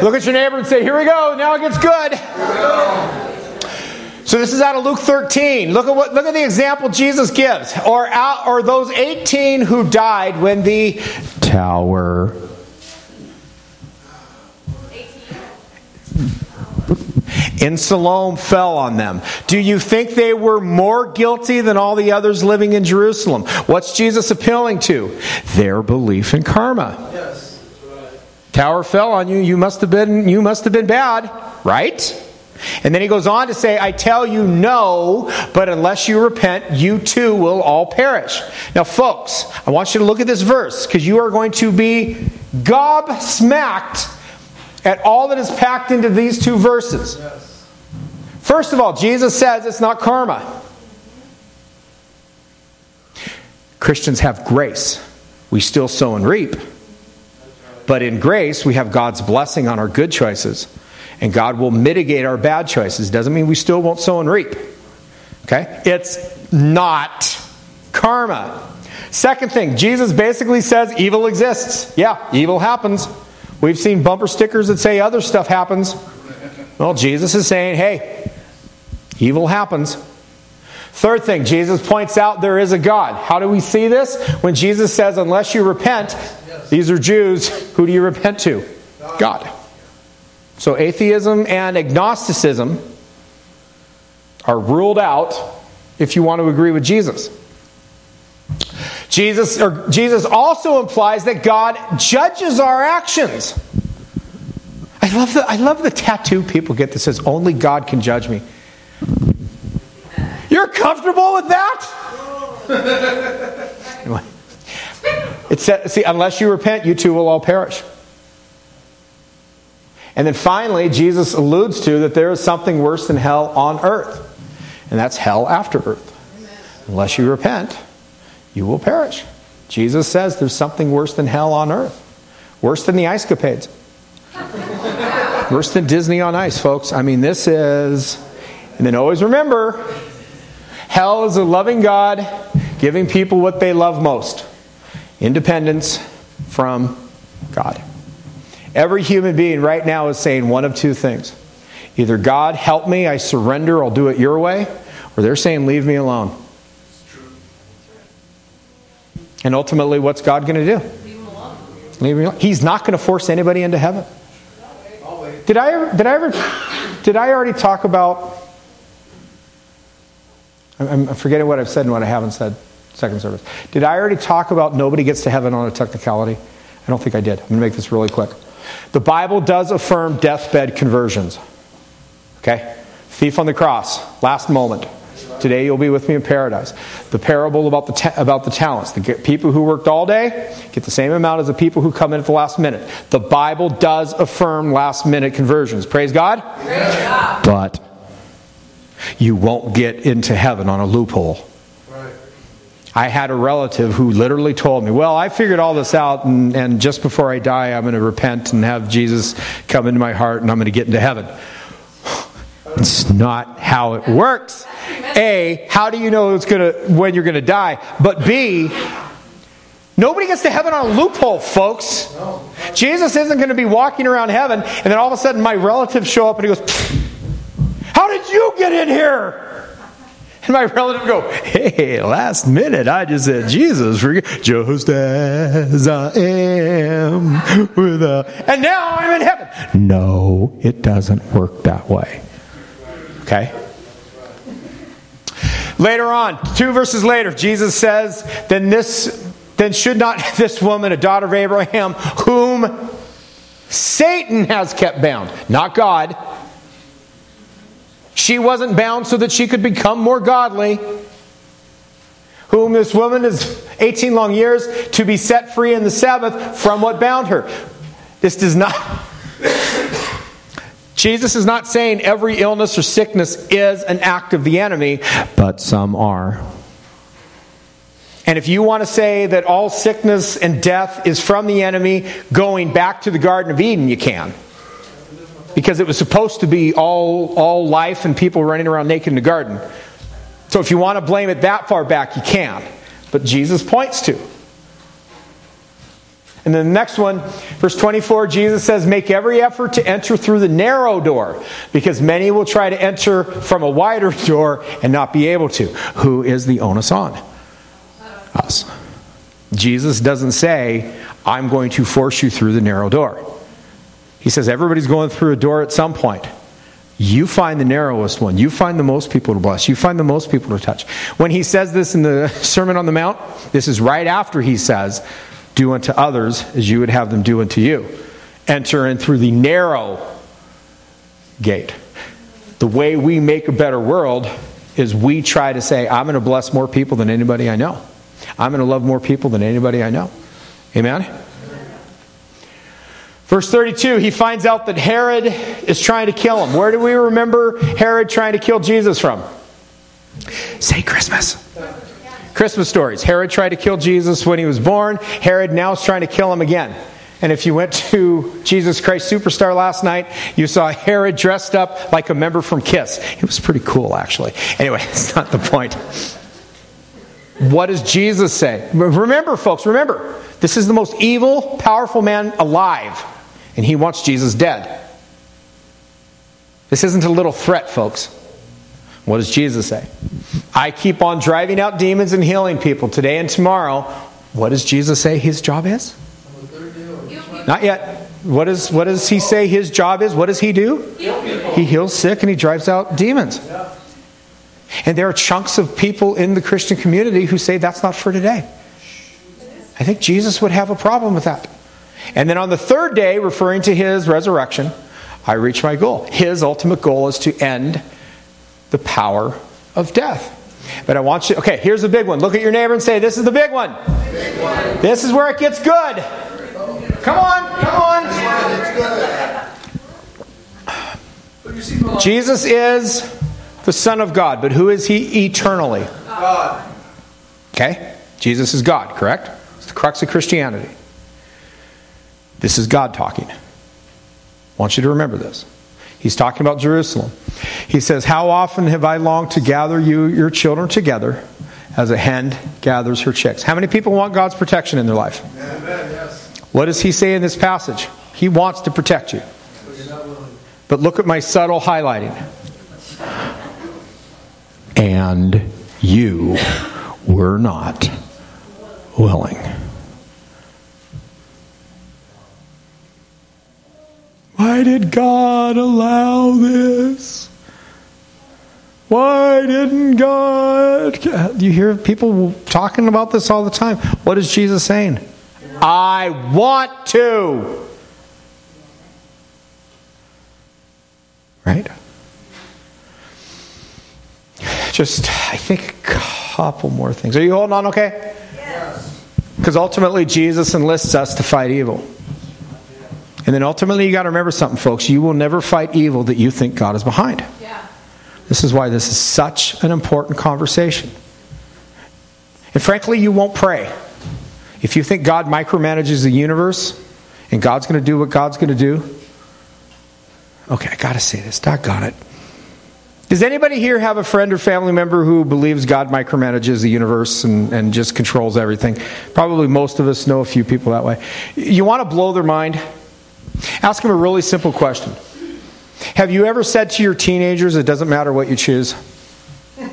Look at your neighbor and say, Here we go, now it gets good. So this is out of Luke 13. Look at what look at the example Jesus gives. Or out or those 18 who died when the tower in Siloam fell on them. Do you think they were more guilty than all the others living in Jerusalem? What's Jesus appealing to? Their belief in karma. Yes. Tower fell on you, you must have been you must have been bad, right? And then he goes on to say, I tell you no, but unless you repent, you too will all perish. Now, folks, I want you to look at this verse because you are going to be gobsmacked at all that is packed into these two verses. First of all, Jesus says it's not karma. Christians have grace. We still sow and reap. But in grace, we have God's blessing on our good choices and God will mitigate our bad choices. Doesn't mean we still won't sow and reap. Okay? It's not karma. Second thing, Jesus basically says evil exists. Yeah, evil happens. We've seen bumper stickers that say other stuff happens. Well, Jesus is saying, hey, evil happens. Third thing, Jesus points out there is a God. How do we see this? When Jesus says, unless you repent, these are Jews, who do you repent to? God. So atheism and agnosticism are ruled out if you want to agree with Jesus. Jesus, or Jesus also implies that God judges our actions. I love the, I love the tattoo people get that says, only God can judge me. You're comfortable with that? it said, see, unless you repent, you too will all perish. And then finally, Jesus alludes to that there is something worse than hell on earth, and that's hell after earth. Unless you repent, you will perish. Jesus says there's something worse than hell on earth, worse than the ice capades, worse than Disney on ice, folks. I mean, this is, and then always remember hell is a loving God giving people what they love most independence from God. Every human being right now is saying one of two things either God, help me, I surrender, I'll do it your way, or they're saying, leave me alone. And ultimately, what's God going to do? Leave him alone. He's not going to force anybody into heaven. Did I, did I ever, did I already talk about, I'm forgetting what I've said and what I haven't said, second service. Did I already talk about nobody gets to heaven on a technicality? I don't think I did. I'm going to make this really quick. The Bible does affirm deathbed conversions. Okay? Thief on the cross, last moment. Today you'll be with me in paradise. The parable about the, ta- about the talents. The people who worked all day get the same amount as the people who come in at the last minute. The Bible does affirm last minute conversions. Praise God. Yeah. But you won't get into heaven on a loophole. I had a relative who literally told me, Well, I figured all this out, and, and just before I die, I'm going to repent and have Jesus come into my heart, and I'm going to get into heaven. It's not how it works. A, how do you know it's gonna, when you're to die? But B, nobody gets to heaven on a loophole, folks. Jesus isn't to be walking around heaven, and then all of a sudden my relatives show up and he goes, How did you get in here? And my relative go, hey, last minute I just said Jesus, just as I am, with a, and now I'm in heaven. No, it doesn't work that way. Okay? Later on, two verses later, Jesus says, then this then should not this woman, a daughter of Abraham, whom Satan has kept bound, not God, she wasn't bound so that she could become more godly. Whom this woman is 18 long years to be set free in the Sabbath from what bound her. This does not. Jesus is not saying every illness or sickness is an act of the enemy, but some are. And if you want to say that all sickness and death is from the enemy going back to the Garden of Eden, you can because it was supposed to be all, all life and people running around naked in the garden. So if you want to blame it that far back, you can. But Jesus points to. And then the next one, verse 24, Jesus says, Make every effort to enter through the narrow door, because many will try to enter from a wider door and not be able to. Who is the onus on? Us. Jesus doesn't say, I'm going to force you through the narrow door. He says everybody's going through a door at some point. You find the narrowest one. You find the most people to bless. You find the most people to touch. When he says this in the Sermon on the Mount, this is right after he says, Do unto others as you would have them do unto you. Enter in through the narrow gate. The way we make a better world is we try to say, I'm going to bless more people than anybody I know. I'm going to love more people than anybody I know. Amen? Verse 32, he finds out that Herod is trying to kill him. Where do we remember Herod trying to kill Jesus from? Say Christmas. Christmas stories. Herod tried to kill Jesus when he was born. Herod now is trying to kill him again. And if you went to Jesus Christ Superstar last night, you saw Herod dressed up like a member from Kiss. It was pretty cool, actually. Anyway, it's not the point. What does Jesus say? Remember, folks, remember, this is the most evil, powerful man alive and he wants Jesus dead. This isn't a little threat, folks. What does Jesus say? I keep on driving out demons and healing people today and tomorrow. What does Jesus say his job is? Not yet. What, is, what does he say his job is? What does he do? He heals sick and he drives out demons. And there are chunks of people in the Christian community who say that's not for today. I think Jesus would have a problem with that. And then on the third day, referring to his resurrection, I reach my goal. His ultimate goal is to end the power of death. But I want you, okay, here's the big one. Look at your neighbor and say, This is the big one. Big one. This is where it gets good. Come on, come on. Jesus is the Son of God, but who is he eternally? God. Okay? Jesus is God, correct? It's the crux of Christianity. This is God talking. I want you to remember this. He's talking about Jerusalem. He says, How often have I longed to gather you, your children, together as a hen gathers her chicks? How many people want God's protection in their life? Amen. What does he say in this passage? He wants to protect you. But look at my subtle highlighting. And you were not willing. Why did God allow this? Why didn't God? You hear people talking about this all the time. What is Jesus saying? I want to. Right? Just, I think, a couple more things. Are you holding on okay? Yes. Because ultimately, Jesus enlists us to fight evil. And then ultimately, you got to remember something, folks. You will never fight evil that you think God is behind. Yeah. This is why this is such an important conversation. And frankly, you won't pray. If you think God micromanages the universe and God's going to do what God's going to do, okay, I got to say this. Doggone it. Does anybody here have a friend or family member who believes God micromanages the universe and, and just controls everything? Probably most of us know a few people that way. You want to blow their mind? Ask them a really simple question Have you ever said to your teenagers, it doesn't matter what you choose?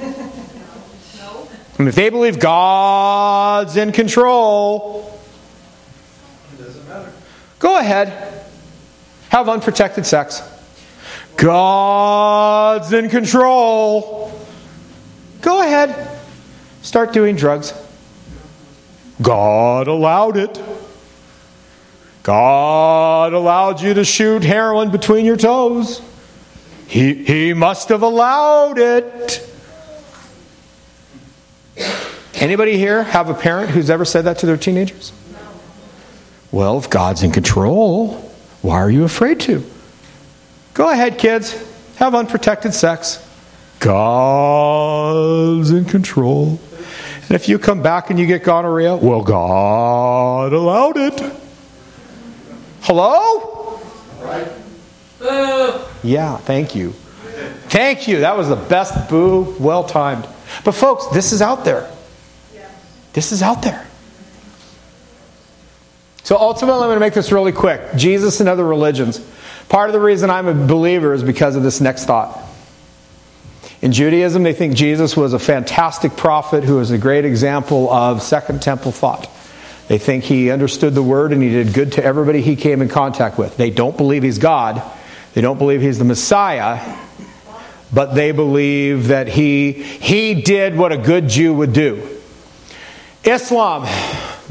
And if they believe God's in control, go ahead. Have unprotected sex. God's in control. Go ahead. Start doing drugs. God allowed it. God allowed you to shoot heroin between your toes. He, he must have allowed it. Anybody here have a parent who's ever said that to their teenagers? Well, if God's in control, why are you afraid to? Go ahead, kids. Have unprotected sex. God's in control. And if you come back and you get gonorrhea, well, God allowed it. Hello? Right. Boo. Yeah, thank you. Thank you. That was the best boo, well timed. But, folks, this is out there. This is out there. So, ultimately, I'm going to make this really quick Jesus and other religions. Part of the reason I'm a believer is because of this next thought. In Judaism, they think Jesus was a fantastic prophet who was a great example of Second Temple thought. They think he understood the word and he did good to everybody he came in contact with. They don't believe he's God. They don't believe he's the Messiah, but they believe that he, he did what a good Jew would do. Islam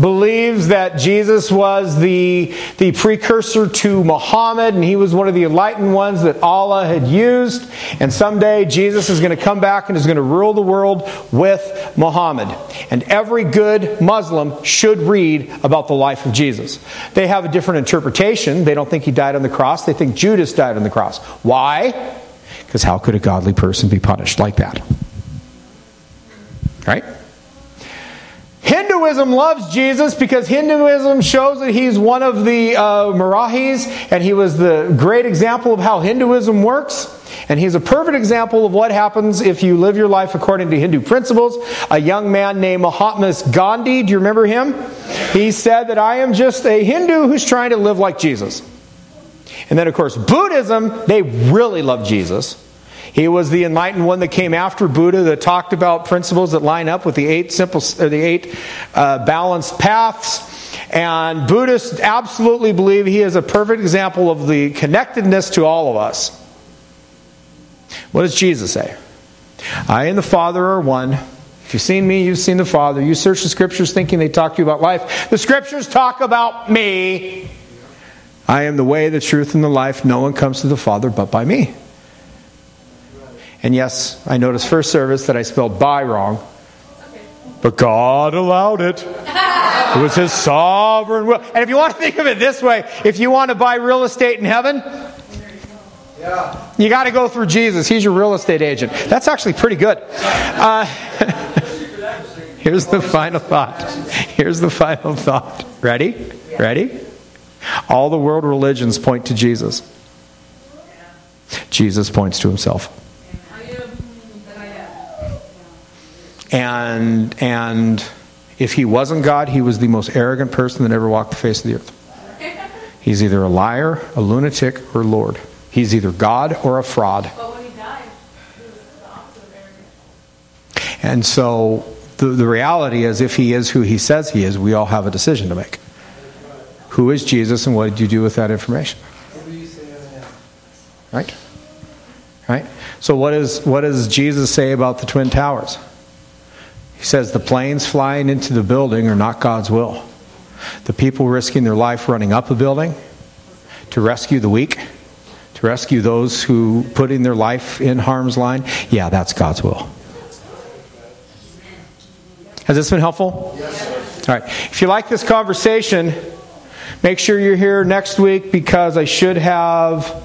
believes that Jesus was the, the precursor to Muhammad and he was one of the enlightened ones that Allah had used. And someday Jesus is going to come back and is going to rule the world with Muhammad. And every good Muslim should read about the life of Jesus. They have a different interpretation. They don't think he died on the cross, they think Judas died on the cross. Why? Because how could a godly person be punished like that? Right? Hinduism loves Jesus because Hinduism shows that he's one of the uh, Marahis and he was the great example of how Hinduism works. And he's a perfect example of what happens if you live your life according to Hindu principles. A young man named Mahatma Gandhi, do you remember him? He said that I am just a Hindu who's trying to live like Jesus. And then, of course, Buddhism, they really love Jesus. He was the enlightened one that came after Buddha that talked about principles that line up with the eight simple, or the eight uh, balanced paths. And Buddhists absolutely believe he is a perfect example of the connectedness to all of us. What does Jesus say? I and the Father are one. If you've seen me, you've seen the Father. You search the scriptures thinking they talk to you about life. The scriptures talk about me. I am the way, the truth, and the life. No one comes to the Father but by me. And yes, I noticed first service that I spelled by wrong. But God allowed it. It was His sovereign will. And if you want to think of it this way, if you want to buy real estate in heaven, you got to go through Jesus. He's your real estate agent. That's actually pretty good. Uh, here's the final thought. Here's the final thought. Ready? Ready? All the world religions point to Jesus. Jesus points to himself. And, and if he wasn't God, he was the most arrogant person that ever walked the face of the earth. He's either a liar, a lunatic, or Lord. He's either God or a fraud. And so the, the reality is, if he is who he says he is, we all have a decision to make. Who is Jesus and what did you do with that information? Right? Right? So what, is, what does Jesus say about the Twin Towers? He says the planes flying into the building are not God's will. The people risking their life running up a building to rescue the weak, to rescue those who putting their life in harm's line, yeah, that's God's will. Has this been helpful? Yes. All right. If you like this conversation, make sure you're here next week because I should have